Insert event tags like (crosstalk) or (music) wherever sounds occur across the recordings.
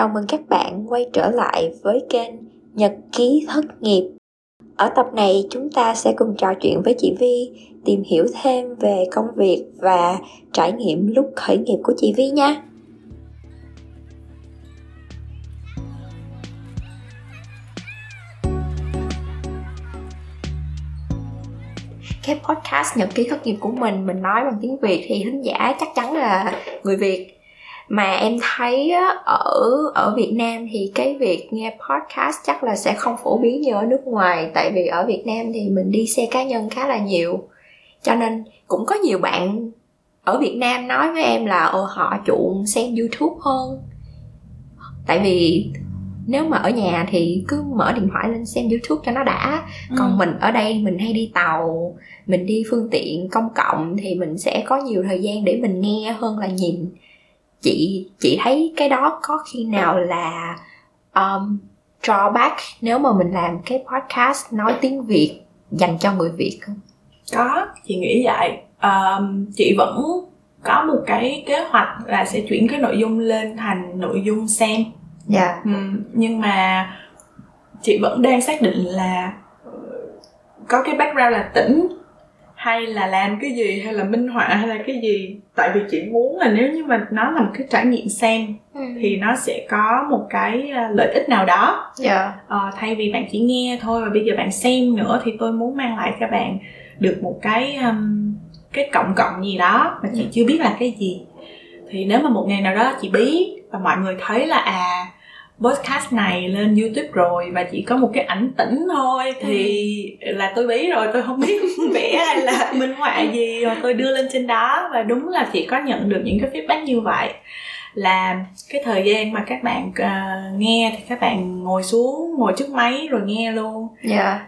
Chào mừng các bạn quay trở lại với kênh Nhật ký thất nghiệp. Ở tập này chúng ta sẽ cùng trò chuyện với chị Vi, tìm hiểu thêm về công việc và trải nghiệm lúc khởi nghiệp của chị Vi nha. Cái podcast Nhật ký thất nghiệp của mình mình nói bằng tiếng Việt thì thính giả chắc chắn là người Việt mà em thấy ở ở Việt Nam thì cái việc nghe podcast chắc là sẽ không phổ biến như ở nước ngoài. Tại vì ở Việt Nam thì mình đi xe cá nhân khá là nhiều. Cho nên cũng có nhiều bạn ở Việt Nam nói với em là ồ họ chuộng xem YouTube hơn. Tại vì nếu mà ở nhà thì cứ mở điện thoại lên xem youtube cho nó đã. Ừ. còn mình ở đây mình hay đi tàu mình đi phương tiện công cộng thì mình sẽ có nhiều thời gian để mình nghe hơn là nhìn chị chị thấy cái đó có khi nào là um, drawback nếu mà mình làm cái podcast nói tiếng việt dành cho người việt không? Có chị nghĩ vậy. Um, chị vẫn có một cái kế hoạch là sẽ chuyển cái nội dung lên thành nội dung xem. Dạ. Yeah. um, nhưng mà chị vẫn đang xác định là có cái background là tỉnh hay là làm cái gì hay là minh họa hay là cái gì tại vì chị muốn là nếu như mà nó là một cái trải nghiệm xem ừ. thì nó sẽ có một cái à, lợi ích nào đó yeah. Dạ. ờ, thay vì bạn chỉ nghe thôi và bây giờ bạn xem nữa thì tôi muốn mang lại cho bạn được một cái um, cái cộng cộng gì đó mà chị ừ. chưa biết là cái gì thì nếu mà một ngày nào đó chị biết và mọi người thấy là à podcast này lên youtube rồi và chỉ có một cái ảnh tĩnh thôi thì ừ. là tôi bí rồi tôi không biết (laughs) vẽ hay là minh họa gì rồi tôi đưa lên trên đó và đúng là chị có nhận được những cái feedback như vậy là cái thời gian mà các bạn uh, nghe thì các bạn ngồi xuống ngồi trước máy rồi nghe luôn dạ yeah.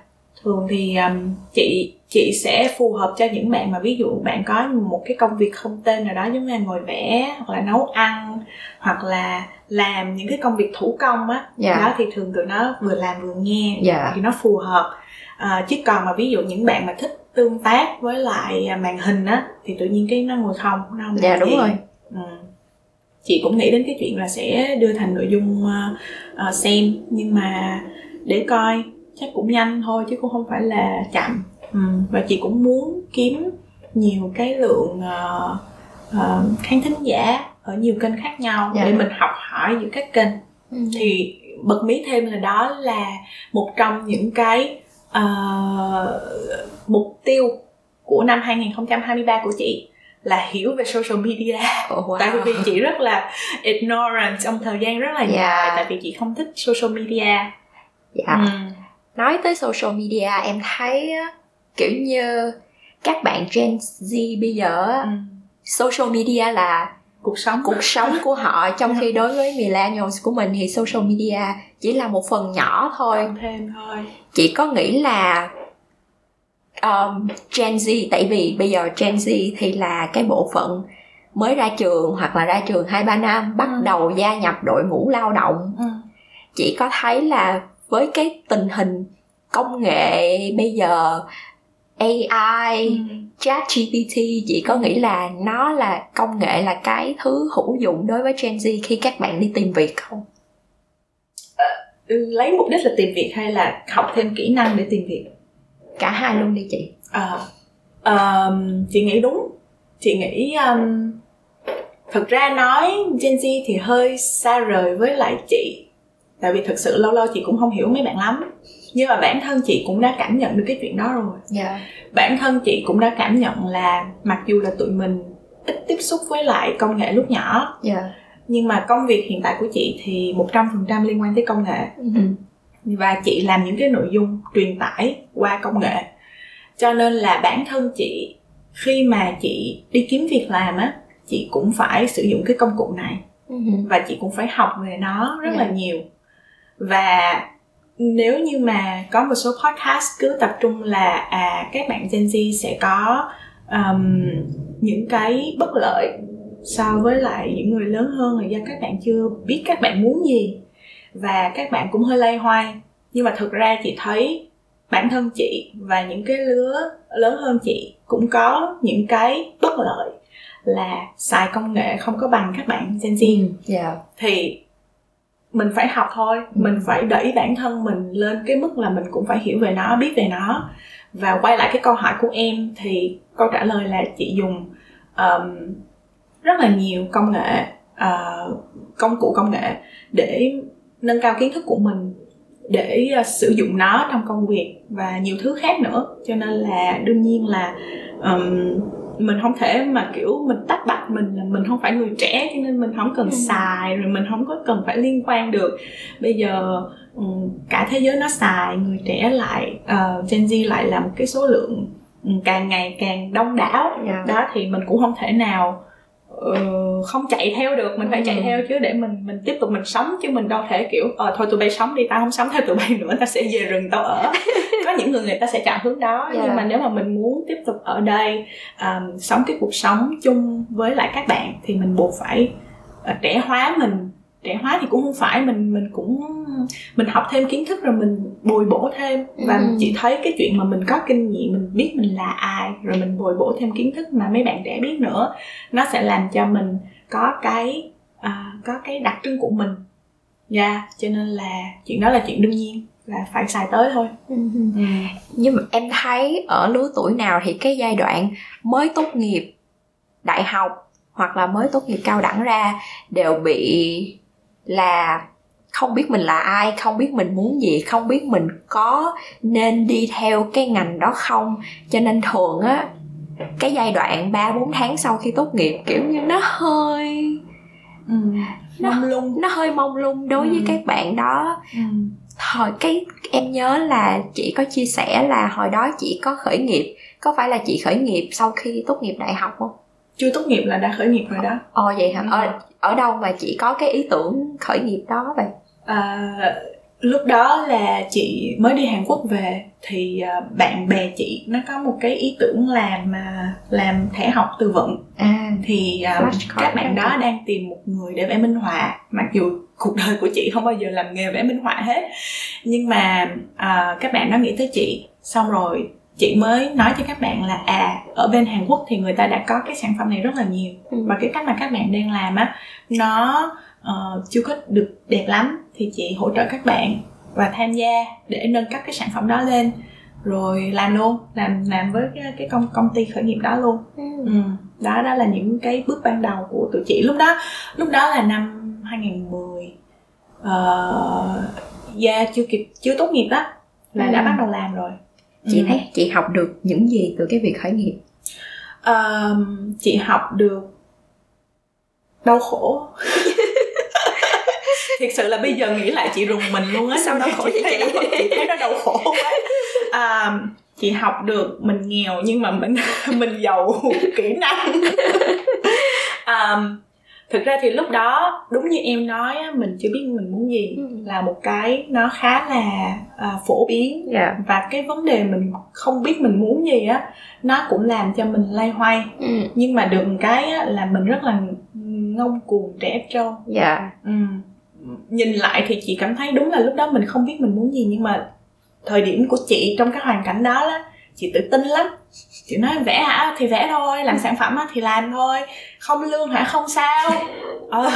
thường thì um, chị chị sẽ phù hợp cho những bạn mà ví dụ bạn có một cái công việc không tên nào đó giống như là ngồi vẽ hoặc là nấu ăn hoặc là làm những cái công việc thủ công á yeah. Dạ. đó thì thường tụi nó vừa làm vừa nghe yeah. Dạ. thì nó phù hợp à, chứ còn mà ví dụ những bạn mà thích tương tác với lại à, màn hình á thì tự nhiên cái nó ngồi không nó không dạ yeah, đúng gì. rồi ừ. chị cũng nghĩ đến cái chuyện là sẽ đưa thành nội dung uh, uh, xem nhưng mà để coi chắc cũng nhanh thôi chứ cũng không phải là chậm ừ. và chị cũng muốn kiếm nhiều cái lượng uh, uh, khán thính giả ở nhiều kênh khác nhau dạ. để mình học hỏi giữa các kênh ừ. thì bật mí thêm là đó là một trong những cái uh, mục tiêu của năm 2023 của chị là hiểu về social media oh, wow. tại vì chị rất là ignorant trong thời gian rất là yeah. Dạ. dài tại vì chị không thích social media dạ yeah. ừ. nói tới social media em thấy kiểu như các bạn Gen Z bây giờ ừ. social media là cuộc sống. Cuộc sống của họ trong khi đối với millennials của mình thì social media chỉ là một phần nhỏ thôi. Thêm thôi. Chị có nghĩ là um, Gen Z tại vì bây giờ Gen Z thì là cái bộ phận mới ra trường hoặc là ra trường hai ba năm bắt ừ. đầu gia nhập đội ngũ lao động. Ừ. chị có thấy là với cái tình hình công nghệ bây giờ AI, ừ. chat GPT chị có nghĩ là nó là công nghệ là cái thứ hữu dụng đối với Gen Z khi các bạn đi tìm việc không? À, lấy mục đích là tìm việc hay là học thêm kỹ năng để tìm việc? Cả hai luôn đi chị. À, um, chị nghĩ đúng. Chị nghĩ um, thật ra nói Gen Z thì hơi xa rời với lại chị tại vì thực sự lâu lâu chị cũng không hiểu mấy bạn lắm nhưng mà bản thân chị cũng đã cảm nhận được cái chuyện đó rồi yeah. Dạ. bản thân chị cũng đã cảm nhận là mặc dù là tụi mình ít tiếp xúc với lại công nghệ lúc nhỏ yeah. Dạ. nhưng mà công việc hiện tại của chị thì một trăm phần trăm liên quan tới công nghệ uh-huh. và chị làm những cái nội dung truyền tải qua công nghệ cho nên là bản thân chị khi mà chị đi kiếm việc làm á chị cũng phải sử dụng cái công cụ này uh-huh. và chị cũng phải học về nó rất yeah. là dạ. nhiều và nếu như mà có một số podcast cứ tập trung là à các bạn Gen Z sẽ có um, những cái bất lợi so với lại những người lớn hơn là do các bạn chưa biết các bạn muốn gì. Và các bạn cũng hơi lay hoay. Nhưng mà thực ra chị thấy bản thân chị và những cái lứa lớn hơn chị cũng có những cái bất lợi là xài công nghệ không có bằng các bạn Gen Z. Ừ, yeah. thì mình phải học thôi. Ừ. mình phải đẩy bản thân mình lên cái mức là mình cũng phải hiểu về nó biết về nó. Và quay lại cái câu hỏi của em thì câu trả lời là chị dùng um, rất là nhiều công nghệ uh, công cụ công nghệ để nâng cao kiến thức của mình để uh, sử dụng nó trong công việc và nhiều thứ khác nữa. Cho nên là đương nhiên là um, mình không thể mà kiểu mình tách bạch mình là mình không phải người trẻ cho nên mình không cần ừ. xài rồi mình không có cần phải liên quan được bây giờ um, cả thế giới nó xài người trẻ lại uh, Gen Z lại là một cái số lượng um, càng ngày càng đông đảo yeah. Dạ. đó thì mình cũng không thể nào uh, không chạy theo được mình phải ừ. chạy theo chứ để mình mình tiếp tục mình sống chứ mình đâu thể kiểu ờ thôi tụi bay sống đi tao không sống theo tụi bay nữa tao sẽ về rừng tao ở (laughs) có những người người ta sẽ chọn hướng đó yeah. nhưng dạ. mà nếu mà mình muốn tiếp tục ở đây um, sống cái cuộc sống chung với lại các bạn thì mình buộc phải uh, trẻ hóa mình trẻ hóa thì cũng không phải mình mình cũng mình học thêm kiến thức rồi mình bồi bổ thêm và ừ. chị thấy cái chuyện mà mình có kinh nghiệm mình biết mình là ai rồi mình bồi bổ thêm kiến thức mà mấy bạn trẻ biết nữa nó sẽ làm cho mình có cái à, có cái đặc trưng của mình dạ yeah, cho nên là chuyện đó là chuyện đương nhiên là phải xài tới thôi ừ. Ừ. nhưng mà em thấy ở lứa tuổi nào thì cái giai đoạn mới tốt nghiệp đại học hoặc là mới tốt nghiệp cao đẳng ra đều bị là không biết mình là ai không biết mình muốn gì không biết mình có nên đi theo cái ngành đó không. Cho nên thường á cái giai đoạn ba bốn tháng sau khi tốt nghiệp kiểu như nó hơi ừ, nó, mông lung. nó hơi mông lung đối ừ. với các bạn đó. Ừ. hồi cái em nhớ là chị có chia sẻ là hồi đó chị có khởi nghiệp có phải là chị khởi nghiệp sau khi tốt nghiệp đại học không chưa tốt nghiệp là đã khởi nghiệp rồi đó. Ồ vậy hả? Ừ. ở ở đâu mà chị có cái ý tưởng khởi nghiệp đó vậy? À, lúc đó là chị mới đi Hàn Quốc về thì à, bạn bè chị nó có một cái ý tưởng làm mà làm thẻ học tư vấn à, thì um, các bạn đó đang tìm một người để vẽ minh họa. Mặc dù cuộc đời của chị không bao giờ làm nghề vẽ minh họa hết. Nhưng mà uh, các bạn đó nghĩ tới chị. Xong rồi chị mới nói cho các bạn là à ở bên Hàn Quốc thì người ta đã có cái sản phẩm này rất là nhiều ừ. và cái cách mà các bạn đang làm á nó uh, chưa có được đẹp lắm thì chị hỗ trợ các bạn và tham gia để nâng cấp cái sản phẩm đó lên rồi làm luôn làm làm với cái, cái công công ty khởi nghiệp đó luôn ừ. Ừ. đó đó là những cái bước ban đầu của tụi chị lúc đó lúc đó là năm 2010 uh, yeah, chưa kịp chưa tốt nghiệp đó là ừ. đã bắt đầu làm rồi chị ừ. thấy chị học được những gì từ cái việc khởi nghiệp? Uh, chị học được đau khổ. (laughs) Thiệt sự là bây giờ nghĩ lại chị rùng mình luôn á sao đau khổ vậy chị chị thấy nó đau khổ quá. À, chị học được mình nghèo nhưng mà mình (laughs) mình giàu kỹ năng. Um, thực ra thì lúc đó đúng như em nói mình chưa biết mình muốn gì ừ. là một cái nó khá là uh, phổ biến yeah. Dạ. và cái vấn đề mình không biết mình muốn gì á nó cũng làm cho mình lay hoay ừ. nhưng mà được một cái á, là mình rất là ngông cuồng trẻ trâu dạ yeah. ừ. nhìn lại thì chị cảm thấy đúng là lúc đó mình không biết mình muốn gì nhưng mà thời điểm của chị trong cái hoàn cảnh đó là chị tự tin lắm chị nói vẽ hả? Thì vẽ thôi làm sản phẩm thì làm thôi. Không lương hả? Không sao. Ừ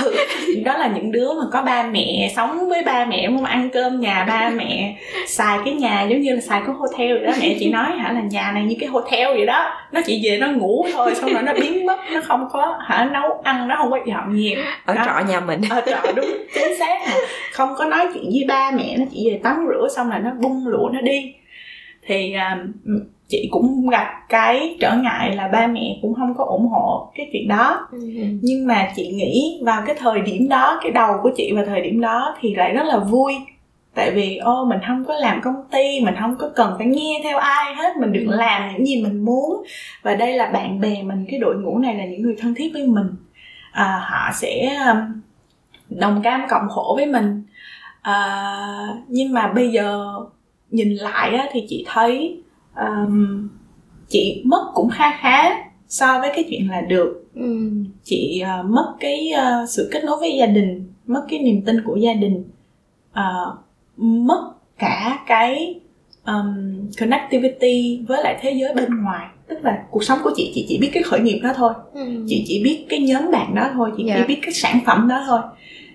đó là những đứa mà có ba mẹ sống với ba mẹ muốn ăn cơm nhà ba mẹ xài cái nhà giống như là xài cái hotel vậy đó. Mẹ chị nói hả là nhà này như cái hotel vậy đó. Nó chỉ về nó ngủ thôi xong rồi nó biến mất nó không có hả nấu ăn nó không có dọn dẹp. Ở đó. trọ nhà mình. Ở trọ đúng chính xác à. không có nói chuyện với ba mẹ nó chỉ về tắm rửa xong là nó bung lụa nó đi. Thì uh, chị cũng gặp cái trở ngại là ba mẹ cũng không có ủng hộ cái chuyện đó. Ừ. nhưng mà chị nghĩ vào cái thời điểm đó cái đầu của chị vào thời điểm đó thì lại rất là vui. Tại vì ô mình không có làm công ty mình không có cần phải nghe theo ai hết mình được ừ. làm những gì mình muốn. Và đây là bạn bè mình cái đội ngũ này là những người thân thiết với mình. À, họ sẽ um, đồng cam cộng khổ với mình. À, nhưng mà bây giờ nhìn lại á, thì chị thấy um, chị mất cũng kha khá so với cái chuyện là được ừ. chị uh, mất cái uh, sự kết nối với gia đình mất cái niềm tin của gia đình uh, mất cả cái um, connectivity với lại thế giới bên ngoài tức là cuộc sống của chị chị chỉ biết cái khởi nghiệp đó thôi ừ. chị chỉ biết cái nhóm bạn đó thôi chị yeah. chỉ dạ. biết cái sản phẩm đó thôi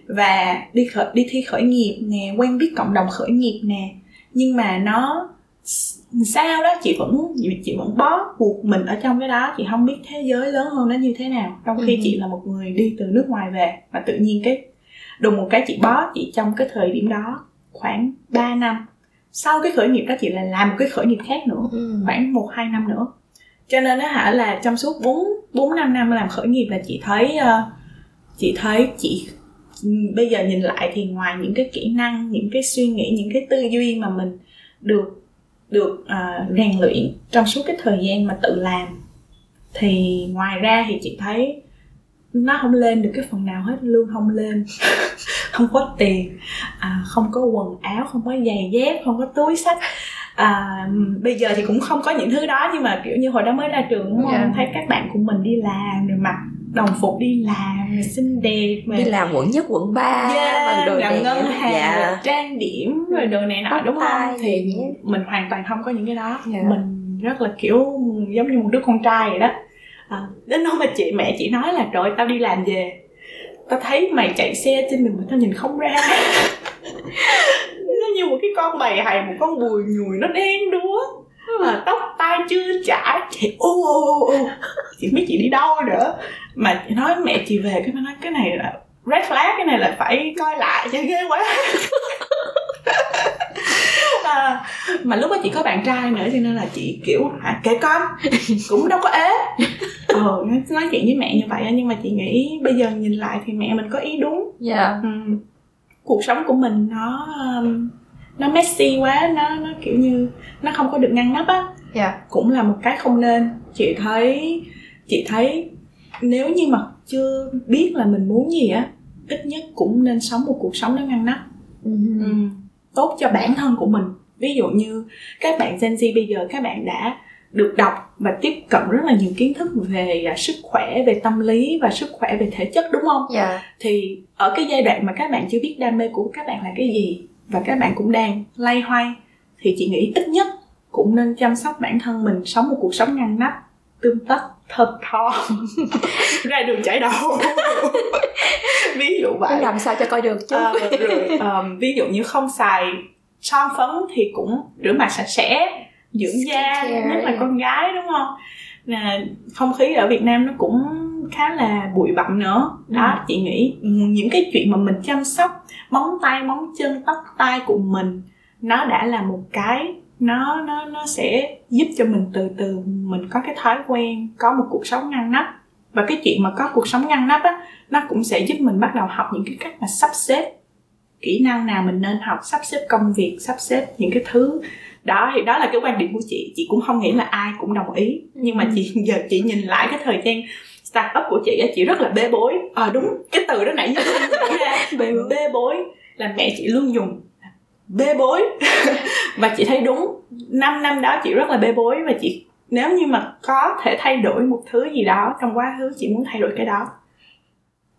và đi khởi đi thi khởi nghiệp nè quen biết cộng đồng khởi nghiệp nè nhưng mà nó sao đó? Chị vẫn chị vẫn bó buộc mình ở trong cái đó. Chị không biết thế giới lớn hơn nó như thế nào. Trong khi ừ. chị là một người đi từ nước ngoài về mà tự nhiên cái đùng một cái chị bó chị trong cái thời điểm đó khoảng 3 năm. Sau cái khởi nghiệp đó chị lại làm một cái khởi nghiệp khác nữa ừ. khoảng một hai năm nữa. Cho nên nó hả là trong suốt bốn bốn năm năm làm khởi nghiệp là chị thấy uh, chị thấy chị bây giờ nhìn lại thì ngoài những cái kỹ năng những cái suy nghĩ những cái tư duy mà mình được được uh, rèn luyện trong suốt cái thời gian mà tự làm thì ngoài ra thì chị thấy nó không lên được cái phần nào hết lương không lên (laughs) không có tiền à, không có quần áo không có giày dép không có túi sách à, bây giờ thì cũng không có những thứ đó nhưng mà kiểu như hồi đó mới ra trường đúng không yeah. Dạ. thấy các bạn của mình đi làm rồi mặc đồng phục đi làm rồi xinh đẹp mà đi làm quận nhất quận ba yeah, đồ làm ngân hàng dạ. trang điểm rồi đồ này nọ đúng không thì mình hoàn toàn không có những cái đó. Dạ. mình rất là kiểu giống như một đứa con trai vậy đó à, đến lúc mà chị mẹ chị nói là trời tao đi làm về tao thấy mày chạy xe trên đường mà tao nhìn không ra (laughs) nó như một cái con bầy hay một con bùi nhùi nó đen đúa mà tóc tai chưa chải. Chị ô ô ô chị biết chị đi đâu nữa? Mà chị nói mẹ chị về. Cái nó nói cái này là red flag cái này là phải coi lại. Cho ghê quá. (laughs) À, mà lúc đó chị có bạn trai nữa cho nên là chị kiểu hả kể con. Cũng đâu có ế. Ờ nói chuyện với mẹ như vậy nhưng mà chị nghĩ bây giờ nhìn lại thì mẹ mình có ý đúng. Dạ. Yeah. ừ. cuộc sống của mình nó nó messy quá nó nó kiểu như nó không có được ngăn nắp á yeah. Dạ. cũng là một cái không nên chị thấy chị thấy nếu như mà chưa biết là mình muốn gì á ít nhất cũng nên sống một cuộc sống nó ngăn nắp mm-hmm. ừ. tốt cho bản thân của mình ví dụ như các bạn Gen Z bây giờ các bạn đã được đọc và tiếp cận rất là nhiều kiến thức về uh, sức khỏe về tâm lý và sức khỏe về thể chất đúng không? Yeah. Dạ. Thì ở cái giai đoạn mà các bạn chưa biết đam mê của các bạn là cái gì và các bạn cũng đang lay hoay. Thì chị nghĩ ít nhất cũng nên chăm sóc bản thân mình sống một cuộc sống ngăn nắp tươm tất thật thò (laughs) ra đường chảy đầu. (laughs) Ví dụ vậy. Làm sao cho coi được chứ. À, rồi um, ví dụ như không xài son phấn thì cũng rửa mặt sạch sẽ dưỡng da nhất là con gái đúng không? Là không khí ở Việt Nam nó cũng khá là bụi bặm nữa. Đó ừ. chị nghĩ những cái chuyện mà mình chăm sóc móng tay móng chân tóc tai của mình nó đã là một cái nó nó nó sẽ giúp cho mình từ từ mình có cái thói quen có một cuộc sống ngăn nắp. Và cái chuyện mà có cuộc sống ngăn nắp á nó cũng sẽ giúp mình bắt đầu học những cái cách mà sắp xếp kỹ năng nào mình nên học sắp xếp công việc sắp xếp những cái thứ. Đó thì đó là cái quan điểm của chị. Chị cũng không nghĩ là ai cũng đồng ý. Nhưng mà ừ. chị (laughs) giờ chị nhìn lại cái thời gian start up của chị á chị rất là bê bối. Ờ à, đúng. Cái từ đó nãy giờ (laughs) bê, bê bối là mẹ chị luôn dùng. Bê bối. (laughs) Và chị thấy đúng. 5 năm đó chị rất là bê bối và chị nếu như mà có thể thay đổi một thứ gì đó trong quá khứ chị muốn thay đổi cái đó.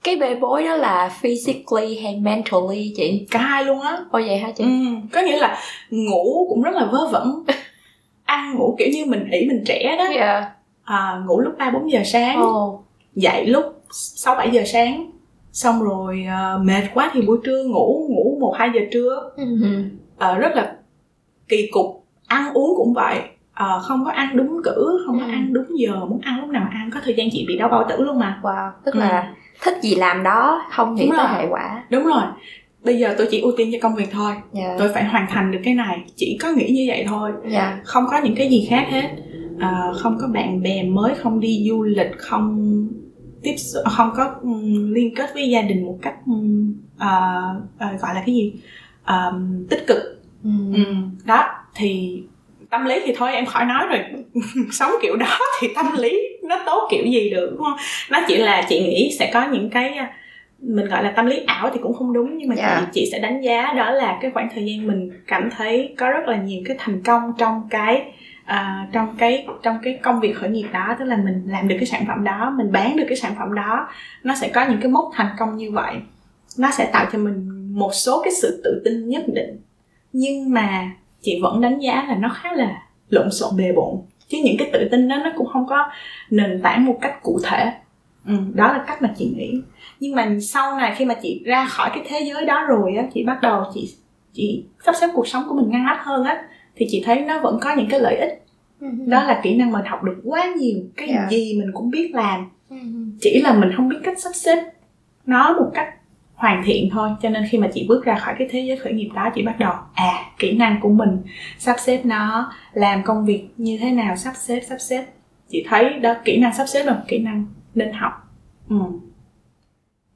Cái bê bối đó là physically hay mentally chị? Cả hai luôn á. Ồ vậy hả chị? Ừ, có nghĩa là ngủ cũng rất là vớ vẩn. (laughs) Ăn ngủ kiểu như mình ỷ mình trẻ đó. Yeah. À, ngủ lúc ba bốn giờ sáng oh. dậy lúc sáu bảy giờ sáng xong rồi uh, mệt quá thì buổi trưa ngủ ngủ một hai giờ trưa uh-huh. uh, rất là kỳ cục ăn uống cũng vậy uh, không có ăn đúng cử không có uh-huh. ăn đúng giờ muốn ăn lúc nào ăn có thời gian chị bị đau bao tử luôn mà wow tức là ừ. thích gì làm đó không nghĩ tới hệ quả đúng rồi bây giờ tôi chỉ ưu tiên cho công việc thôi yeah. Dạ. tôi phải hoàn thành được cái này chỉ có nghĩ như vậy thôi yeah. Dạ. không có những cái gì khác hết à, không có bạn bè mới không đi du lịch không tiếp không có um, liên kết với gia đình một cách um, uh, uh, gọi là cái gì um, tích cực ừ. um, đó thì tâm lý thì thôi em khỏi nói rồi (laughs) sống kiểu đó (laughs) thì tâm lý nó tốt kiểu gì được đúng không nó chỉ là chị nghĩ sẽ có những cái mình gọi là tâm lý ảo thì cũng không đúng nhưng mà yeah. chị dạ. chị sẽ đánh giá đó là cái khoảng thời gian mình cảm thấy có rất là nhiều cái thành công trong cái à, trong cái trong cái công việc khởi nghiệp đó tức là mình làm được cái sản phẩm đó mình bán được cái sản phẩm đó nó sẽ có những cái mốc thành công như vậy. Nó sẽ tạo cho mình một số cái sự tự tin nhất định. Nhưng mà chị vẫn đánh giá là nó khá là lộn xộn bề bộn. Chứ những cái tự tin đó nó cũng không có nền tảng một cách cụ thể. Ừ, đó là cách mà chị nghĩ. Nhưng mà sau này khi mà chị ra khỏi cái thế giới đó rồi á chị bắt đầu chị chị sắp xếp cuộc sống của mình ngăn nắp hơn á thì chị thấy nó vẫn có những cái lợi ích ừ. đó là kỹ năng mình học được quá nhiều cái yeah. gì mình cũng biết làm ừ. chỉ là mình không biết cách sắp xếp nó một cách hoàn thiện thôi cho nên khi mà chị bước ra khỏi cái thế giới khởi nghiệp đó chị bắt đầu à kỹ năng của mình sắp xếp nó làm công việc như thế nào sắp xếp sắp xếp chị thấy đó kỹ năng sắp xếp là một kỹ năng nên học ừ.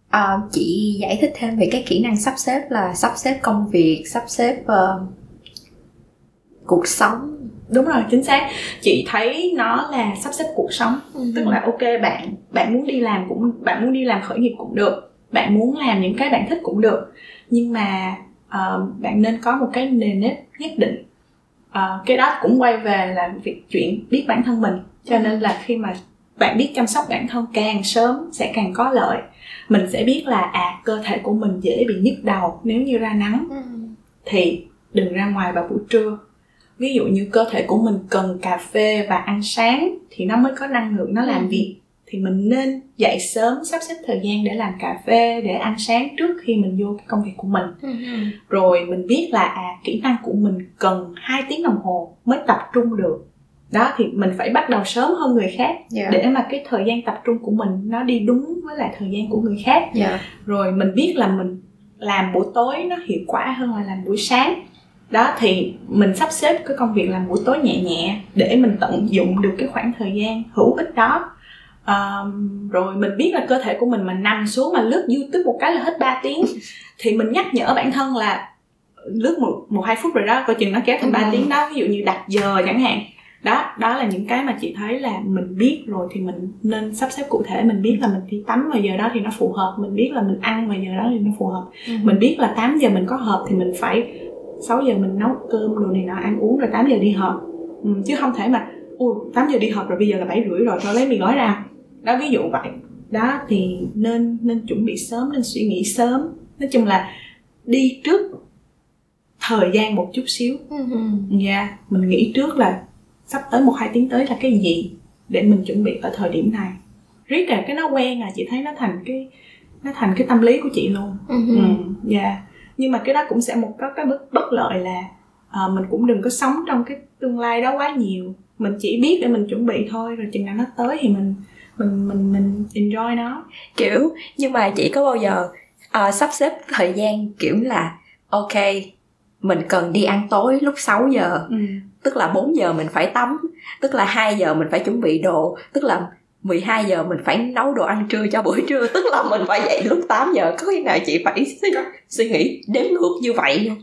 à, chị giải thích thêm về cái kỹ năng sắp xếp là sắp xếp công việc sắp xếp uh, cuộc sống. Đúng rồi chính xác. Chị thấy nó là sắp xếp cuộc sống. Ừ. tức là ok bạn bạn muốn đi làm cũng bạn muốn đi làm khởi nghiệp cũng được. Bạn muốn làm những cái bạn thích cũng được. Nhưng mà uh, bạn nên có một cái nền nếp nhất định. Uh, cái đó cũng quay về là việc chuyện biết bản thân mình. Cho nên là khi mà bạn biết chăm sóc bản thân càng sớm sẽ càng có lợi. Mình sẽ biết là à cơ thể của mình dễ bị nhức đầu. Nếu như ra nắng ừ. thì đừng ra ngoài vào buổi trưa ví dụ như cơ thể của mình cần cà phê và ăn sáng thì nó mới có năng lượng nó làm ừ. việc thì mình nên dậy sớm sắp xếp thời gian để làm cà phê để ăn sáng trước khi mình vô cái công việc của mình ừ. rồi mình biết là à kỹ năng của mình cần 2 tiếng đồng hồ mới tập trung được đó thì mình phải bắt đầu sớm hơn người khác yeah. Dạ. để mà cái thời gian tập trung của mình nó đi đúng với lại thời gian của người khác yeah. Dạ. rồi mình biết là mình làm buổi tối nó hiệu quả hơn là làm buổi sáng đó thì mình sắp xếp cái công việc làm buổi tối nhẹ nhẹ để mình tận dụng được cái khoảng thời gian hữu ích đó. Um, rồi mình biết là cơ thể của mình mà nằm xuống mà lướt youtube một cái là hết 3 tiếng. (laughs) Thì mình nhắc nhở bản thân là lướt một một hai phút rồi đó coi chừng nó kéo thành ba ừ. tiếng đó ví dụ như đặt giờ chẳng hạn. Đó đó là những cái mà chị thấy là mình biết rồi thì mình nên sắp xếp cụ thể. Mình biết là mình đi tắm vào giờ đó thì nó phù hợp mình biết là mình ăn vào giờ đó thì nó phù hợp. Ừ. mình biết là 8 giờ mình có họp thì mình phải 6 giờ mình nấu cơm đồ này nọ ăn uống rồi 8 giờ đi họp. Ừ, chứ không thể mà ui 8 giờ đi họp rồi bây giờ là 7 rưỡi rồi cho lấy mì gói ra. Đó ví dụ vậy. Đó thì nên nên chuẩn bị sớm nên suy nghĩ sớm. Nói chung là đi trước thời gian một chút xíu. Ừ. dạ yeah, mình nghĩ trước là sắp tới một hai tiếng tới là cái gì để mình chuẩn bị ở thời điểm này. Riết là cái nó quen à chị thấy nó thành cái nó thành cái tâm lý của chị luôn. Ừ. Ừ yeah. Nhưng mà cái đó cũng sẽ một có cái bất bất lợi là uh, mình cũng đừng có sống trong cái tương lai đó quá nhiều mình chỉ biết để mình chuẩn bị thôi rồi chừng nào nó tới thì mình mình mình mình enjoy nó kiểu nhưng mà chị có bao giờ uh, sắp xếp thời gian kiểu là ok mình cần đi ăn tối lúc 6 giờ ừ. tức là 4 giờ mình phải tắm tức là 2 giờ mình phải chuẩn bị đồ tức là 12 giờ mình phải nấu đồ ăn trưa cho buổi trưa. (laughs) Tức là mình phải dậy lúc 8 giờ có khi nào chị phải suy, nghĩ đếm ngược như vậy không?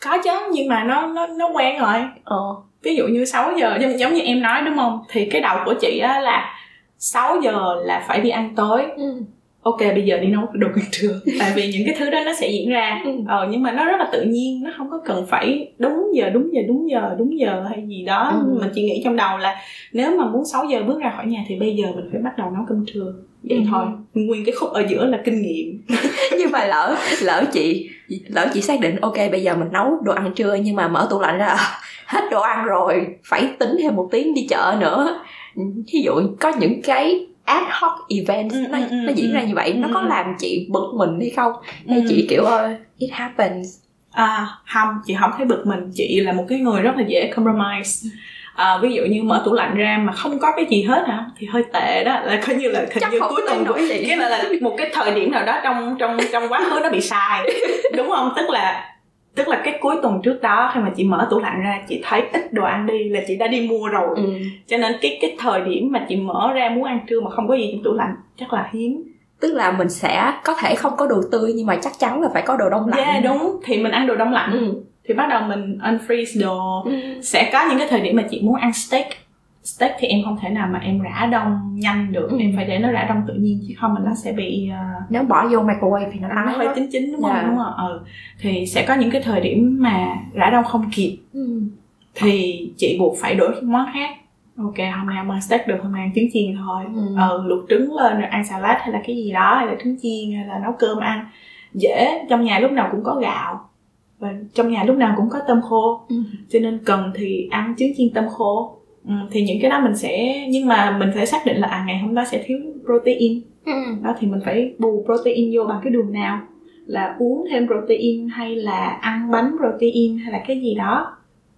Có chứ nhưng mà nó nó nó quen rồi. Ờ. ví dụ như 6 giờ giống, giống như em nói đúng không? Thì cái đầu của chị á là 6 giờ là phải đi ăn tối. Ừ. ok bây giờ đi nấu đồ ăn trưa. (laughs) Tại vì những cái thứ đó nó sẽ diễn ra. Ừ. ờ nhưng mà nó rất là tự nhiên nó không có cần phải đúng giờ đúng giờ đúng giờ đúng giờ hay gì đó. Ừ. mình chỉ nghĩ trong đầu là nếu mà muốn 6 giờ bước ra khỏi nhà thì bây giờ mình phải bắt đầu nấu cơm trưa. Vậy ừ. thôi. Nguyên cái khúc ở giữa là kinh nghiệm. (laughs) Nhưng mà lỡ lỡ chị lỡ chị xác định ok bây giờ mình nấu đồ ăn trưa nhưng mà mở tủ lạnh ra (laughs) hết đồ ăn rồi phải tính thêm một tiếng đi chợ nữa. Ví dụ có những cái ad hoc event ừ, nó, ừ, nó diễn ra ừ, như vậy ừ, nó có làm chị bực mình hay không? Hay ừ. chị kiểu ơi it happens? À không chị không thấy bực mình. Chị là một cái người rất là dễ compromise. À, ví dụ như mở tủ lạnh ra mà không có cái gì hết hả? Thì hơi tệ đó. Là coi như là hình Chắc như cuối tuần cái là, là một cái thời điểm nào đó trong trong trong quá khứ nó bị sai. (laughs) Đúng không? Tức là tức là cái cuối tuần trước đó khi mà chị mở tủ lạnh ra chị thấy ít đồ ăn đi là chị đã đi mua rồi. Ừ. cho nên cái cái thời điểm mà chị mở ra muốn ăn trưa mà không có gì trong tủ lạnh chắc là hiếm. Tức là mình sẽ có thể không có đồ tươi nhưng mà chắc chắn là phải có đồ đông lạnh. Yeah đúng. Thì mình ăn đồ đông lạnh. Ừ. thì bắt đầu mình unfreeze đồ. Ừ. sẽ có những cái thời điểm mà chị muốn ăn steak steak thì em không thể nào mà em rã đông nhanh được ừ. em phải để nó rã đông tự nhiên chứ không mà nó sẽ bị uh... nếu bỏ vô microwave thì nó nó hơi chín chín đúng không yeah. Dạ. đúng không ừ. thì sẽ có những cái thời điểm mà rã đông không kịp ừ. thì chị buộc phải đổi món khác ok hôm nay ăn steak được hôm nay ăn trứng chiên thôi ừ. ừ luộc trứng lên rồi ăn salad hay là cái gì đó hay là trứng chiên hay là nấu cơm ăn dễ trong nhà lúc nào cũng có gạo và trong nhà lúc nào cũng có tôm khô ừ. cho nên cần thì ăn trứng chiên tôm khô Ừ, thì những cái đó mình sẽ nhưng mà mình phải xác định là à ngày hôm đó sẽ thiếu protein ừ. đó thì mình phải bù protein vô bằng cái đường nào là uống thêm protein hay là ăn bánh protein hay là cái gì đó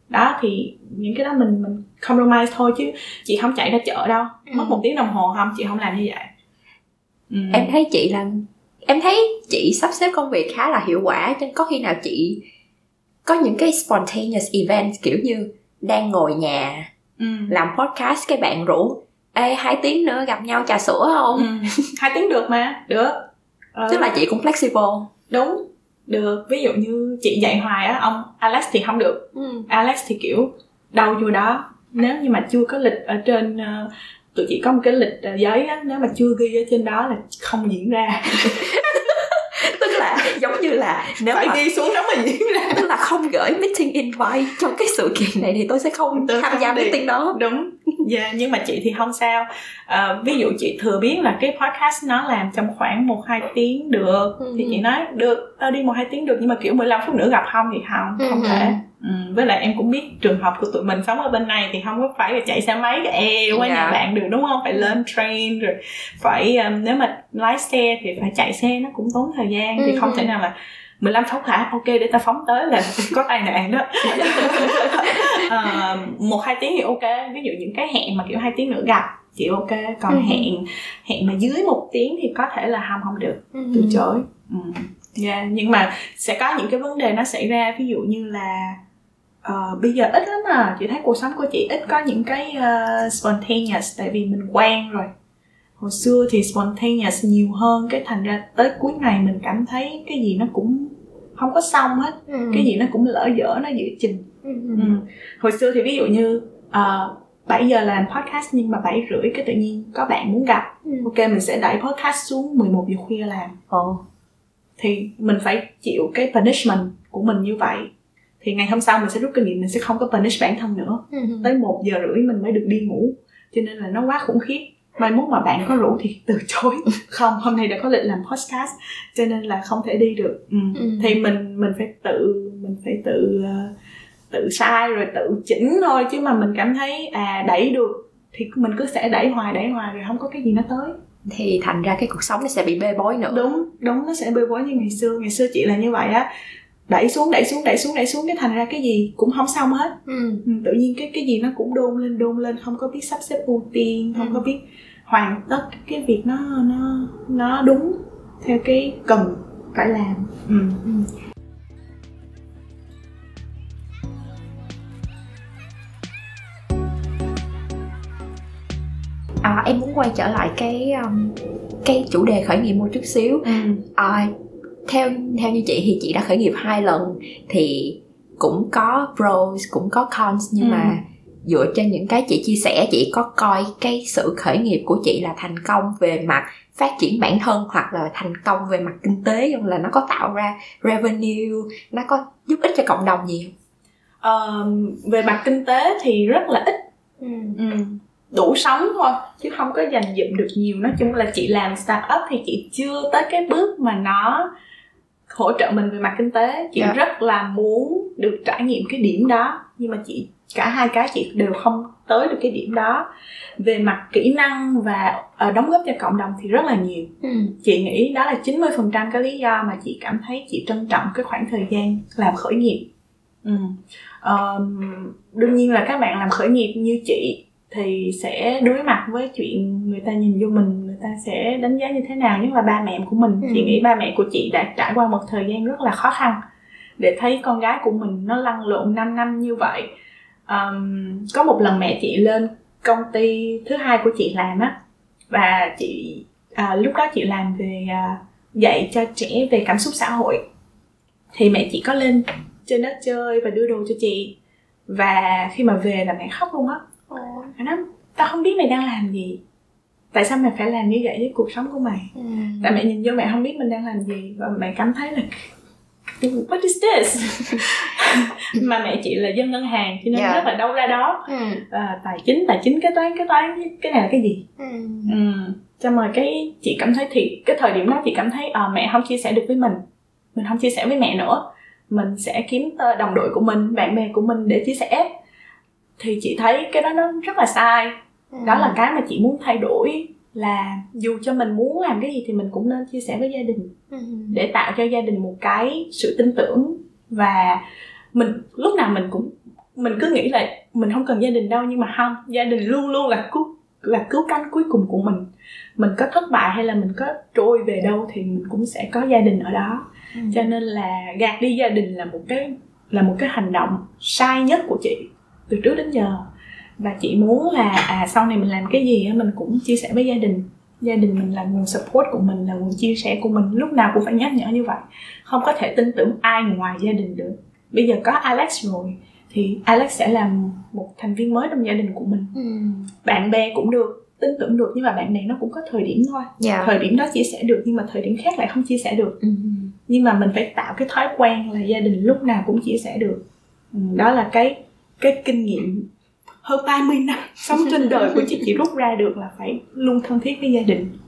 đó thì những cái đó mình mình compromise thôi chứ chị không chạy ra chợ đâu Ừ. mất một tiếng đồng hồ không chị không làm như vậy ừ. em thấy chị là em thấy chị sắp xếp công việc khá là hiệu quả nên có khi nào chị có những cái spontaneous event kiểu như đang ngồi nhà ừ. làm podcast cái bạn rủ ê hai tiếng nữa gặp nhau trà sữa không? Ừ. (laughs) hai tiếng được mà. Được. Ờ, tức là chị cũng flexible. Đúng. Được. Ví dụ như chị dạy hoài á ông Alex thì không được. Ừ. Alex thì kiểu đâu vô đó. Nếu như mà chưa có lịch ở trên ờ, tụi chị có một cái lịch ờ, giấy á nếu mà chưa ghi ở trên đó là không diễn ra (laughs) (laughs) tức là giống như là nếu phải mà ghi xuống đó mà diễn ra tức là không gửi meeting invite cho cái sự kiện này thì tôi sẽ không Tôi tham không gia đi. meeting đó đúng yeah, nhưng mà chị thì không sao Ờ, ví dụ chị thừa biết là cái podcast nó làm trong khoảng một hai tiếng được Ừ. thì chị nói được tao đi một hai tiếng được nhưng mà kiểu 15 phút nữa gặp không thì không không Ừ. thể ừ. với lại em cũng biết trường hợp của tụi mình sống ở bên này thì không có phải là chạy xe máy e qua Dạ. nhà bạn được đúng không phải lên train rồi phải um, nếu mà lái xe thì phải chạy xe nó cũng tốn thời gian thì Ừ. không thể nào là 15 phút hả ok để ta phóng tới là (laughs) có tai nạn đó (laughs) Ờ, một hai tiếng thì ok ví dụ những cái hẹn mà kiểu hai tiếng nữa gặp chị ok còn Ừ. hẹn hẹn mà dưới một tiếng thì có thể là không không được từ chối ừ. yeah. nhưng mà sẽ có những cái vấn đề nó xảy ra ví dụ như là ờ, bây giờ ít lắm à chị thấy cuộc sống của chị ít có những cái ờ, spontaneous tại vì mình quen rồi hồi xưa thì spontaneous nhiều hơn cái thành ra tới cuối ngày mình cảm thấy cái gì nó cũng không có xong hết Ừ. cái gì nó cũng lỡ dở nó giữa chừng Ừ. ừ. hồi xưa thì ví dụ như uh, 7 giờ làm podcast nhưng mà 7 rưỡi cái tự nhiên có bạn muốn gặp Ừ. ok mình sẽ đẩy podcast xuống 11 giờ khuya làm Ồ. thì mình phải chịu cái punishment của mình như vậy thì ngày hôm sau mình sẽ rút kinh nghiệm mình sẽ không có punish bản thân nữa. Ừ. tới một giờ rưỡi mình mới được đi ngủ. Cho nên là nó quá khủng khiếp. Mai mốt mà bạn có rủ thì từ chối. (laughs) Không hôm nay đã có lịch làm podcast cho nên là không thể đi được. Ừ. Ừ. thì mình mình phải tự mình phải tự ờ, tự sai rồi tự chỉnh thôi. Chứ mà mình cảm thấy à đẩy được thì mình cứ sẽ đẩy hoài đẩy hoài rồi không có cái gì nó tới. Thì thành ra cái cuộc sống nó sẽ bị bê bối nữa. Đúng đúng nó sẽ bê bối như ngày xưa. Ngày xưa chị là như vậy á đẩy xuống đẩy xuống đẩy xuống đẩy xuống cái thành ra cái gì cũng không xong hết ừ. ừ, tự nhiên cái cái gì nó cũng đôn lên đôn lên không có biết sắp xếp ưu tiên không Ừ. có biết hoàn tất cái việc nó nó nó đúng theo cái cần phải làm ừ. à, em muốn quay trở lại cái um, cái chủ đề khởi nghiệp một chút xíu Ừ. à, theo theo như chị thì chị đã khởi nghiệp hai lần thì cũng có pros cũng có cons nhưng Ừ. mà dựa trên những cái chị chia sẻ chị có coi cái sự khởi nghiệp của chị là thành công về mặt phát triển bản thân hoặc là thành công về mặt kinh tế không là nó có tạo ra revenue nó có giúp ích cho cộng đồng gì không Ờ, về mặt kinh tế thì rất là ít ừ. ừ. đủ sống thôi chứ không có dành dụm được nhiều nói chung là chị làm startup thì chị chưa tới cái bước mà nó hỗ trợ mình về mặt kinh tế chị Dạ. rất là muốn được trải nghiệm cái điểm đó nhưng mà chị cả hai cái chị đều không tới được cái điểm đó về mặt kỹ năng và ờ, đóng góp cho cộng đồng thì rất là nhiều Ừ. chị nghĩ đó là 90% cái lý do mà chị cảm thấy chị trân trọng cái khoảng thời gian làm khởi nghiệp ừ. Ờm, đương nhiên là các bạn làm khởi nghiệp như chị thì sẽ đối mặt với chuyện người ta nhìn vô mình ta sẽ đánh giá như thế nào nhất là ba mẹ của mình. Ừ. chị nghĩ ba mẹ của chị đã trải qua một thời gian rất là khó khăn để thấy con gái của mình nó lăn lộn 5 năm như vậy. Ờm, có một lần mẹ chị lên công ty thứ hai của chị làm á và chị à, lúc đó chị làm về à, dạy cho trẻ về cảm xúc xã hội. Thì mẹ chị có lên trên đó chơi và đưa đồ cho chị. Và khi mà về là mẹ khóc luôn á. Mẹ nói tao không biết mày đang làm gì tại sao mày phải làm như vậy với cuộc sống của mày Ừ. tại mẹ nhìn vô mẹ không biết mình đang làm gì và mẹ cảm thấy là what is this (laughs) mà mẹ chị là dân ngân hàng cho nên Dạ. rất là đâu ra đó Ừ. à, tài chính tài chính kế toán kế toán cái này là cái gì Ừ. ừ. cho mà cái chị cảm thấy thì cái thời điểm đó chị cảm thấy à, mẹ không chia sẻ được với mình mình không chia sẻ với mẹ nữa mình sẽ kiếm đồng đội của mình bạn bè của mình để chia sẻ thì chị thấy cái đó nó rất là sai đó là cái mà chị muốn thay đổi là dù cho mình muốn làm cái gì thì mình cũng nên chia sẻ với gia đình. Ừ. để tạo cho gia đình một cái sự tin tưởng. Và mình lúc nào mình cũng mình cứ nghĩ là mình không cần gia đình đâu nhưng mà không gia đình luôn luôn là cứu là cứu cánh cuối cùng của mình. Mình có thất bại hay là mình có trôi về đâu thì mình cũng sẽ có gia đình ở đó. Ừ. cho nên là gạt đi gia đình là một cái là một cái hành động sai nhất của chị từ trước đến giờ và chị muốn là à sau này mình làm cái gì á mình cũng chia sẻ với gia đình. Gia đình mình là nguồn support của mình là nguồn chia sẻ của mình lúc nào cũng phải nhắc nhở như vậy. Không có thể tin tưởng ai ngoài gia đình được. Bây giờ có Alex rồi thì Alex sẽ là một thành viên mới trong gia đình của mình. Ừ. bạn bè cũng được tin tưởng được nhưng mà bạn bè nó cũng có thời điểm thôi. Dạ. thời điểm đó chia sẻ được nhưng mà thời điểm khác lại không chia sẻ được. Ừ. nhưng mà mình phải tạo cái thói quen là gia đình lúc nào cũng chia sẻ được. Ừ, đó là cái cái kinh nghiệm hơn 30 năm sống trên đời của chị chị rút ra được là phải luôn thân thiết với gia đình.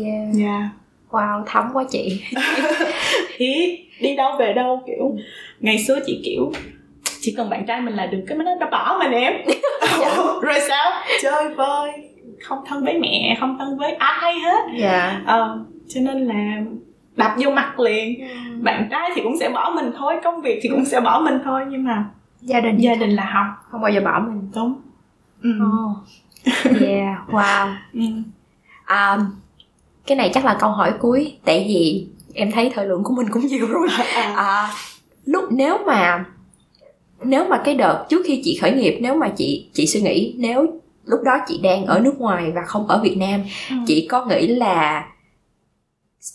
Yeah. dạ Wow, thấm quá chị. (laughs) thì đi đâu về đâu kiểu ngày xưa chị kiểu chỉ cần bạn trai mình là được cái nó đã bỏ mình (laughs) em rồi sao? Chơi vơi không thân với mẹ không thân với ai hết. Dạ. ờ cho nên là đập vô mặt liền. Bạn trai thì cũng sẽ bỏ mình thôi công việc thì cũng sẽ bỏ mình thôi nhưng mà Gia đình gia đình là không không bao giờ bỏ mình. đúng ừ. Oh. Yeah, wow. (laughs) Ừ. À, cái này chắc là câu hỏi cuối tại vì em thấy thời lượng của mình cũng nhiều rồi. (laughs) À, À, lúc nếu mà nếu mà cái đợt trước khi chị khởi nghiệp nếu mà chị chị suy nghĩ nếu lúc đó chị đang ở nước ngoài và không ở Việt Nam ừ. chị có nghĩ là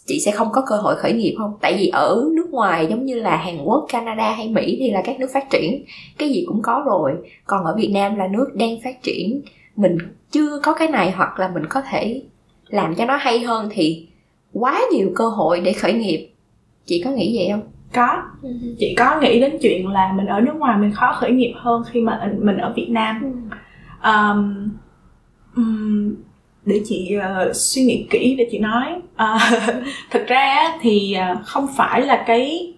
chị sẽ không có cơ hội khởi nghiệp không tại vì ở ngoài giống như là Hàn Quốc Canada hay Mỹ thì là các nước phát triển cái gì cũng có rồi. Còn ở Việt Nam là nước đang phát triển. Mình chưa có cái này hoặc là mình có thể làm cho nó hay hơn thì quá nhiều cơ hội để khởi nghiệp. Chị có nghĩ vậy không? Có. Chị có nghĩ đến chuyện là mình ở nước ngoài mình khó khởi nghiệp hơn khi mà mình ở Việt Nam. Um, um, để chị uh, suy nghĩ kỹ để chị nói (laughs) uh, thực ra thì uh, không phải là cái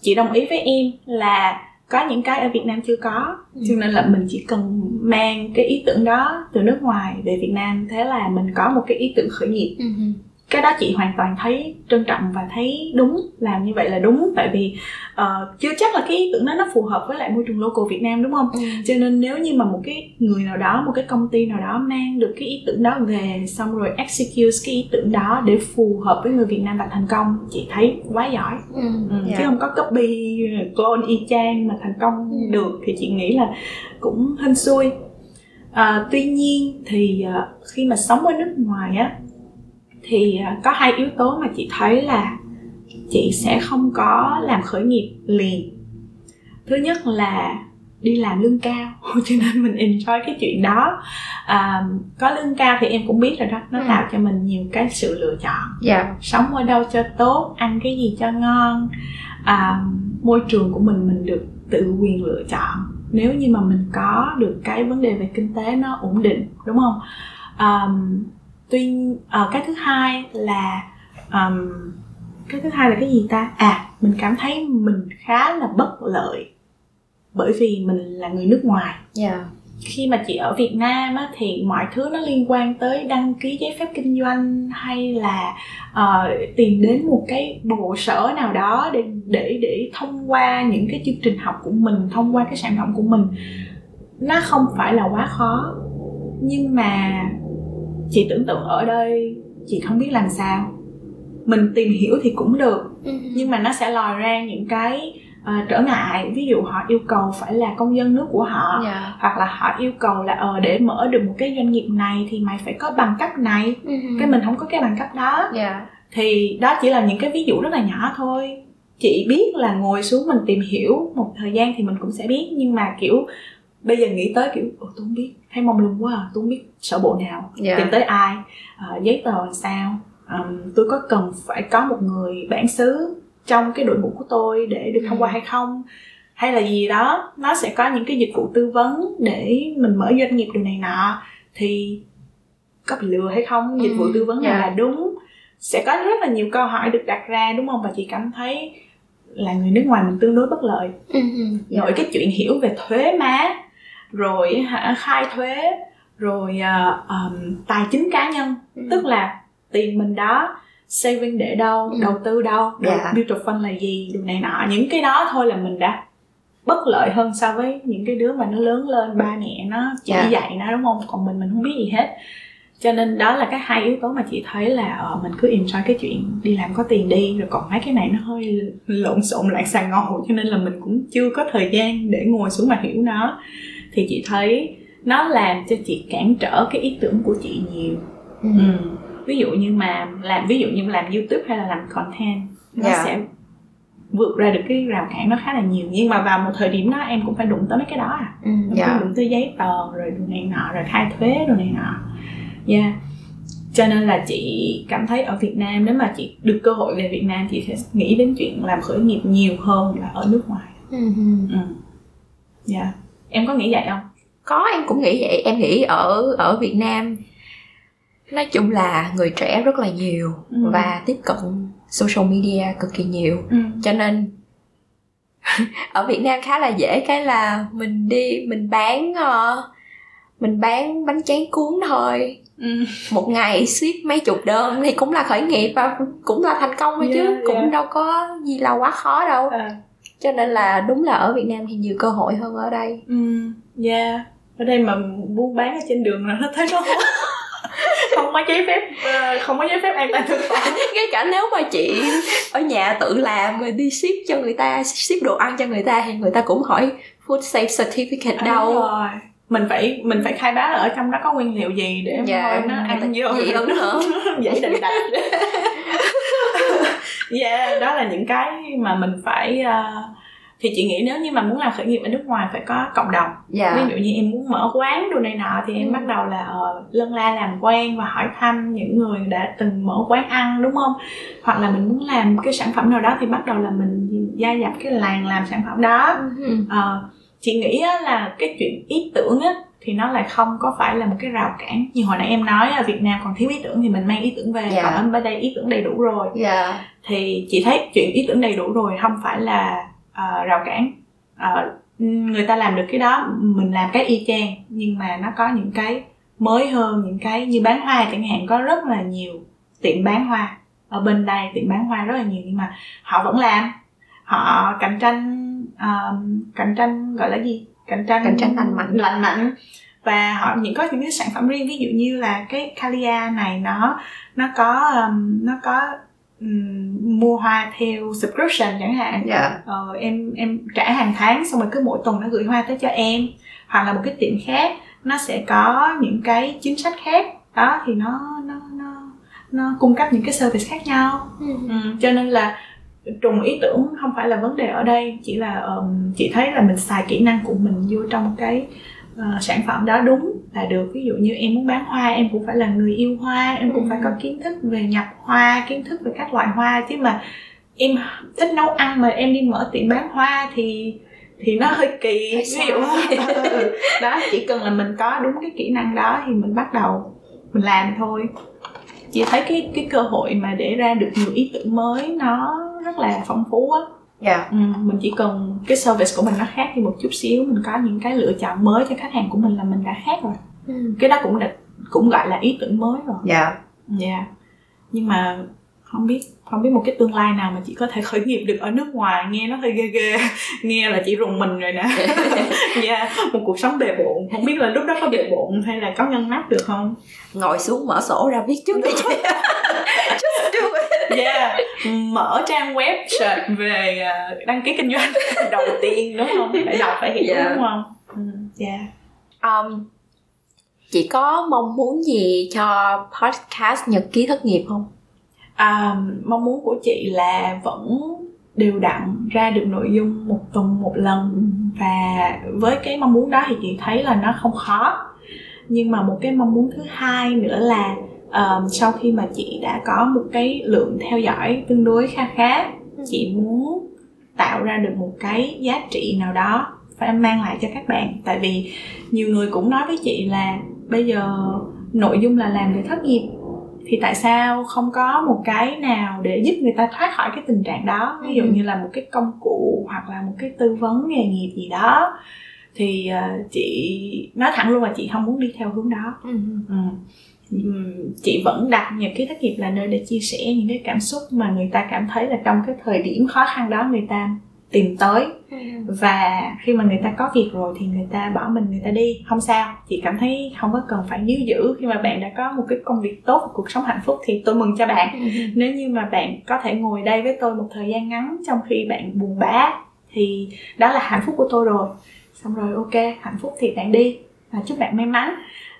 chị đồng ý với em là có những cái ở Việt Nam chưa có Ừ. cho nên là mình chỉ cần mang cái ý tưởng đó từ nước ngoài về Việt Nam thế là mình có một cái ý tưởng khởi nghiệp Ừ. cái đó chị hoàn toàn thấy trân trọng và thấy đúng làm như vậy là đúng tại vì uh, chưa chắc là cái ý tưởng đó nó phù hợp với lại môi trường local Việt Nam đúng không Ừ. cho nên nếu như mà một cái người nào đó một cái công ty nào đó mang được cái ý tưởng đó về xong rồi execute cái ý tưởng đó để phù hợp với người Việt Nam và thành công chị thấy quá giỏi Ừ. ừ, Dạ. chứ không có copy clone y chang mà thành công Ừ. được thì chị nghĩ là cũng hên xui à, tuy nhiên thì à, khi mà sống ở nước ngoài á thì à, có hai yếu tố mà chị thấy là chị sẽ không có làm khởi nghiệp liền. Thứ nhất là đi làm lương cao (laughs) cho nên mình enjoy cái chuyện đó. À, có lương cao thì em cũng biết rồi đó nó Ừ. tạo cho mình nhiều cái sự lựa chọn. Dạ. Sống ở đâu cho tốt ăn cái gì cho ngon. À, môi trường của mình mình được tự quyền lựa chọn. Nếu như mà mình có được cái vấn đề về kinh tế nó ổn định đúng không? À, tuy à, cái thứ hai là um, cái thứ hai là cái gì ta? À mình cảm thấy mình khá là bất lợi bởi vì mình là người nước ngoài. Dạ. Khi mà chị ở Việt Nam á, thì mọi thứ nó liên quan tới đăng ký giấy phép kinh doanh hay là ờ, tìm đến một cái bộ sở nào đó để để để thông qua những cái chương trình học của mình thông qua cái sản phẩm của mình nó không phải là quá khó. Nhưng mà chị tưởng tượng ở đây chị không biết làm sao. Mình tìm hiểu thì cũng được Ừ. nhưng mà nó sẽ lòi ra những cái ờ, trở ngại. Ví dụ họ yêu cầu phải là công dân nước của họ dạ. hoặc là họ yêu cầu là ờ để mở được một cái doanh nghiệp này thì mày phải có bằng cấp này. Ừ. cái mình không có cái bằng cấp đó. Dạ. Thì đó chỉ là những cái ví dụ rất là nhỏ thôi. Chị biết là ngồi xuống mình tìm hiểu một thời gian thì mình cũng sẽ biết nhưng mà kiểu bây giờ nghĩ tới kiểu ồ tôi không biết thấy mong lung quá à tôi không biết sở bộ nào Dạ. tìm tới ai ờ, giấy tờ là sao Ờm, tôi có cần phải có một người bản xứ trong cái đội ngũ của tôi để được thông qua Ừ. hay không hay là gì đó nó sẽ có những cái dịch vụ tư vấn để mình mở doanh nghiệp điều này nọ thì có bị lừa hay không dịch vụ Ừ, tư vấn nào dạ. là đúng sẽ có rất là nhiều câu hỏi được đặt ra đúng không và chị cảm thấy là người nước ngoài mình tương đối bất lợi Ừ. dạ. nội cái chuyện hiểu về thuế má rồi hả, khai thuế rồi uh, um, tài chính cá nhân ừ. tức là tiền mình đó saving để đâu ừ. đầu tư đâu yeah. Dạ. mutual fund là gì điều này nọ những cái đó thôi là mình đã bất lợi hơn so với những cái đứa mà nó lớn lên ba mẹ nó chỉ. Dạ. dạy nó đúng không còn mình mình không biết gì hết cho nên đó là cái hai yếu tố mà chị thấy là uh, mình cứ enjoy cái chuyện đi làm có tiền đi rồi còn mấy cái này nó hơi lộn xộn loạn xà ngầu cho nên là mình cũng chưa có thời gian để ngồi xuống mà hiểu nó thì chị thấy nó làm cho chị cản trở cái ý tưởng của chị nhiều ừ. Ừ. ví dụ như mà làm ví dụ như làm youtube hay là làm content nó yeah. Dạ. sẽ vượt ra được cái rào cản nó khá là nhiều nhưng mà vào một thời điểm đó em cũng phải đụng tới mấy cái đó à ừ, yeah. Dạ. đụng tới giấy tờ rồi đồ này nọ rồi khai thuế đồ này nọ yeah cho nên là chị cảm thấy ở Việt Nam nếu mà chị được cơ hội về Việt Nam chị sẽ nghĩ đến chuyện làm khởi nghiệp nhiều hơn là ở nước ngoài ừ. ừ. yeah. Em có nghĩ vậy không có em cũng nghĩ vậy em nghĩ ở ở Việt Nam nói chung là người trẻ rất là nhiều ừ. và tiếp cận social media cực kỳ nhiều ừ. cho nên (laughs) ở Việt Nam khá là dễ cái là mình đi mình bán uh, mình bán bánh tráng cuốn thôi ừ. một ngày ship mấy chục đơn thì cũng là khởi nghiệp và cũng là thành công thôi yeah, chứ cũng đâu có gì là quá khó đâu à. Cho nên là đúng là ở Việt Nam thì nhiều cơ hội hơn ở đây. Ừ yeah ở đây mà buôn bán ở trên đường là nó thấy nó không (laughs) có giấy phép ờ, không có giấy phép an toàn thực phẩm. (laughs) Ngay cả nếu mà chị ở nhà tự làm rồi đi ship cho người ta ship đồ ăn cho người ta thì người ta cũng hỏi food safe certificate à, đâu. rồi. Mình phải mình phải khai báo là ở trong đó có nguyên liệu gì để dạ, nó ăn vô. ứng nữa. (laughs) Vậy định đặt yeah đó là những cái mà mình phải uh, thì chị nghĩ nếu như mà muốn làm khởi nghiệp ở nước ngoài phải có cộng đồng yeah. Dạ. ví dụ như em muốn mở quán đồ này nọ thì em ừ. bắt đầu là uh, lân la làm quen và hỏi thăm những người đã từng mở quán ăn đúng không hoặc là mình muốn làm cái sản phẩm nào đó thì bắt đầu là mình gia nhập cái làng làm sản phẩm đó ừ. uh, chị nghĩ á, là cái chuyện ý tưởng á thì nó lại không có phải là một cái rào cản như hồi nãy em nói ở Việt Nam còn thiếu ý tưởng thì mình mang ý tưởng về yeah. Dạ. còn ở bên đây ý tưởng đầy đủ rồi yeah. Dạ. thì chị thấy chuyện ý tưởng đầy đủ rồi không phải là uh, rào cản uh, người ta làm được cái đó mình làm cái y chang nhưng mà nó có những cái mới hơn những cái như bán hoa chẳng hạn có rất là nhiều tiệm bán hoa ở bên đây tiệm bán hoa rất là nhiều nhưng mà họ vẫn làm họ cạnh tranh uh, cạnh tranh gọi là gì cạnh tranh cạnh tranh lành mạnh lành mạnh và họ những có những cái sản phẩm riêng ví dụ như là cái Calia này nó nó có um, nó có um, mua hoa theo subscription chẳng hạn yeah. Dạ. ờ, em em trả hàng tháng xong rồi cứ mỗi tuần nó gửi hoa tới cho em hoặc là một cái tiệm khác nó sẽ có những cái chính sách khác đó thì nó nó nó nó cung cấp những cái service khác nhau ừ. Ừ, cho nên là trùng ý tưởng không phải là vấn đề ở đây chỉ là um, chị thấy là mình xài kỹ năng của mình vô trong cái uh, sản phẩm đó đúng là được. Ví dụ như em muốn bán hoa em cũng phải là người yêu hoa em cũng ừ. phải có kiến thức về nhập hoa kiến thức về các loại hoa. Chứ mà em thích nấu ăn mà em đi mở tiệm bán hoa thì thì nó hơi kỳ ví dụ. (laughs) Đó chỉ cần là mình có đúng cái kỹ năng đó thì mình bắt đầu mình làm thôi. Chị thấy cái cái cơ hội mà để ra được nhiều ý tưởng mới nó rất là phong phú á. Dạ. ừ, mình chỉ cần cái service của mình nó khác đi một chút xíu mình có những cái lựa chọn mới cho khách hàng của mình là mình đã khác rồi. Ừ. cái đó cũng đã cũng gọi là ý tưởng mới rồi. Dạ. Dạ. Nhưng mà không biết không biết một cái tương lai nào mà chị có thể khởi nghiệp được ở nước ngoài nghe nó hơi ghê ghê. (laughs) Nghe là chị rùng mình rồi nè yeah, (laughs) một cuộc sống bề bộn. Không biết là lúc đó có bề bộn hay là có ngăn nắp được không? Ngồi xuống mở sổ ra viết trước đi chị (laughs) yeah. Mở trang web search về uh, đăng ký kinh doanh (laughs) đầu tiên đúng không? Phải đọc phải hiểu yeah. đúng không? Yeah. Um, chị có mong muốn gì cho podcast nhật ký thất nghiệp không? À, mong muốn của chị là vẫn đều đặn ra được nội dung một tuần một lần. Và với cái mong muốn đó thì chị thấy là nó không khó. Nhưng mà một cái mong muốn thứ hai nữa là um, sau khi mà chị đã có một cái lượng theo dõi tương đối kha khá chị muốn tạo ra được một cái giá trị nào đó phải mang lại cho các bạn tại vì nhiều người cũng nói với chị là bây giờ nội dung là làm để thất nghiệp thì tại sao không có một cái nào để giúp người ta thoát khỏi cái tình trạng đó ví dụ ừ. như là một cái công cụ hoặc là một cái tư vấn nghề nghiệp gì đó thì uh, chị nói thẳng luôn là chị không muốn đi theo hướng đó ừ. Ừ. chị vẫn đặt nhật ký thất nghiệp là nơi để chia sẻ những cái cảm xúc mà người ta cảm thấy là trong cái thời điểm khó khăn đó người ta tìm tới. Ừ. và khi mà người ta có việc rồi thì người ta bỏ mình người ta đi. Không sao chị cảm thấy không có cần phải níu giữ. Khi mà bạn đã có một cái công việc tốt cuộc sống hạnh phúc thì tôi mừng cho bạn. Ừ. nếu như mà bạn có thể ngồi đây với tôi một thời gian ngắn trong khi bạn buồn bã thì đó là hạnh phúc của tôi rồi. Xong rồi ok hạnh phúc thì bạn đi. Và chúc bạn may mắn.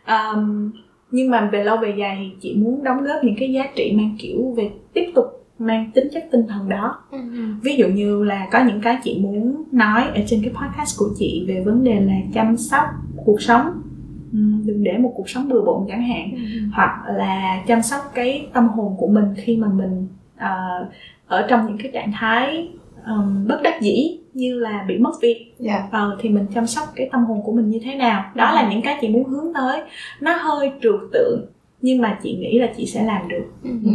Um, nhưng mà về lâu về dài thì chị muốn đóng góp những cái giá trị mang kiểu về tiếp tục mang tính chất tinh thần đó ừ. ví dụ như là có những cái chị muốn nói ở trên cái podcast của chị về vấn đề là chăm sóc cuộc sống ừ, đừng để một cuộc sống bừa bộn chẳng hạn ừ. hoặc là chăm sóc cái tâm hồn của mình khi mà mình uh, ở trong những cái trạng thái um, bất đắc dĩ như là bị mất việc yeah. Dạ. ờ, thì mình chăm sóc cái tâm hồn của mình như thế nào đó ừ. là những cái chị muốn hướng tới nó hơi trừu tượng nhưng mà chị nghĩ là chị sẽ làm được ừ. Ừ.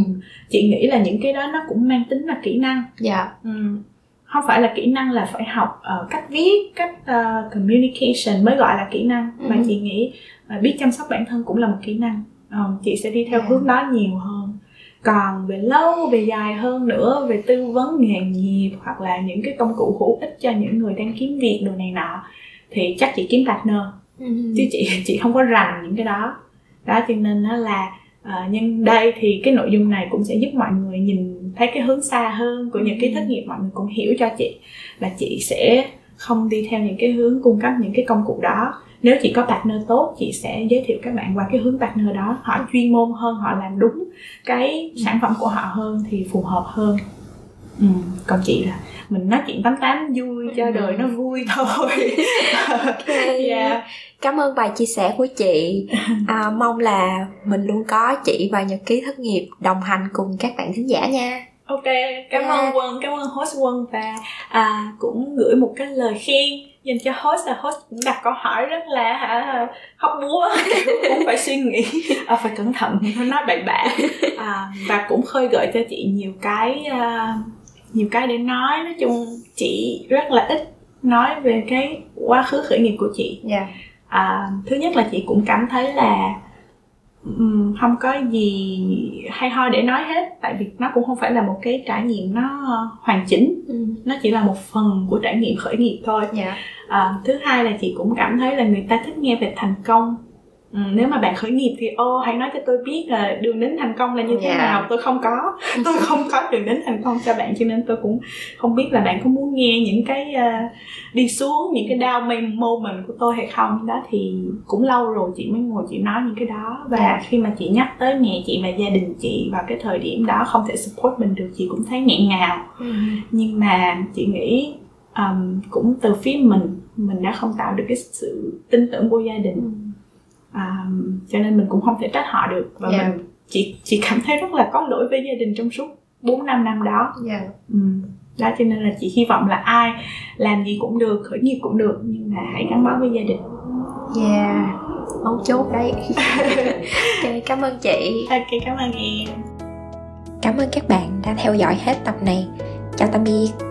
chị nghĩ là những cái đó nó cũng mang tính là kỹ năng dạ ừ. không phải là kỹ năng là phải học uh, cách viết cách uh, communication mới gọi là kỹ năng ừ. mà chị nghĩ uh, biết chăm sóc bản thân cũng là một kỹ năng uh, chị sẽ đi theo yeah. Dạ. hướng đó nhiều hơn còn về lâu về dài hơn nữa về tư vấn nghề nghiệp hoặc là những cái công cụ hữu ích cho những người đang kiếm việc đồ này nọ thì chắc chị kiếm partner. Ừ. chứ chị chị không có rành những cái đó. Đó cho nên nó là uh, nhưng đây thì cái nội dung này cũng sẽ giúp mọi người nhìn thấy cái hướng xa hơn của những cái thất nghiệp mọi người cũng hiểu cho chị là chị sẽ không đi theo những cái hướng cung cấp những cái công cụ đó nếu chị có partner tốt chị sẽ giới thiệu các bạn qua cái hướng partner đó họ chuyên môn hơn họ làm đúng cái sản phẩm của họ hơn thì phù hợp hơn ừ. còn chị là mình nói chuyện tám tám vui cho ừ. đời nó vui thôi (laughs) okay. yeah. (laughs) cảm ơn bài chia sẻ của chị à, mong là mình luôn có chị và nhật ký thất nghiệp đồng hành cùng các bạn thính giả nha ok cảm yeah. ơn quân cảm ơn host quân và à, cũng gửi một cái lời khen dành cho host là host cũng đặt câu hỏi rất là hả hóc búa cũng phải suy nghĩ à, phải cẩn thận nói bậy bạ (laughs) à, và cũng khơi gợi cho chị nhiều cái uh, nhiều cái để nói nói chung chị rất là ít nói về cái quá khứ khởi nghiệp của chị yeah. Dạ. à, thứ nhất là chị cũng cảm thấy là um, không có gì hay ho để nói hết tại vì nó cũng không phải là một cái trải nghiệm nó hoàn chỉnh ừ. nó chỉ là một phần của trải nghiệm khởi nghiệp thôi yeah. Dạ. à, thứ hai là chị cũng cảm thấy là người ta thích nghe về thành công Ừ, nếu mà bạn khởi nghiệp thì ô hãy nói cho tôi biết là đường đến thành công là như thế yeah. nào tôi không có (laughs) tôi không có đường đến thành công cho bạn cho nên tôi cũng không biết là bạn có muốn nghe những cái uh, đi xuống những cái down moment của tôi hay không đó thì cũng lâu rồi chị mới ngồi chị nói những cái đó và yeah. khi mà chị nhắc tới mẹ chị và gia đình chị vào cái thời điểm đó không thể support mình được chị cũng thấy nghẹn ngào mm. nhưng mà chị nghĩ um, cũng từ phía mình mình đã không tạo được cái sự tin tưởng của gia đình à, cho nên mình cũng không thể trách họ được và yeah. Dạ. mình chỉ chỉ cảm thấy rất là có lỗi với gia đình trong suốt 4 năm năm đó yeah. Dạ. ừ. đó cho nên là chị hy vọng là ai làm gì cũng được khởi nghiệp cũng được nhưng mà hãy gắn bó với gia đình yeah mấu chốt đấy (laughs) ok cảm ơn chị ok cảm ơn em cảm ơn các bạn đã theo dõi hết tập này chào tạm biệt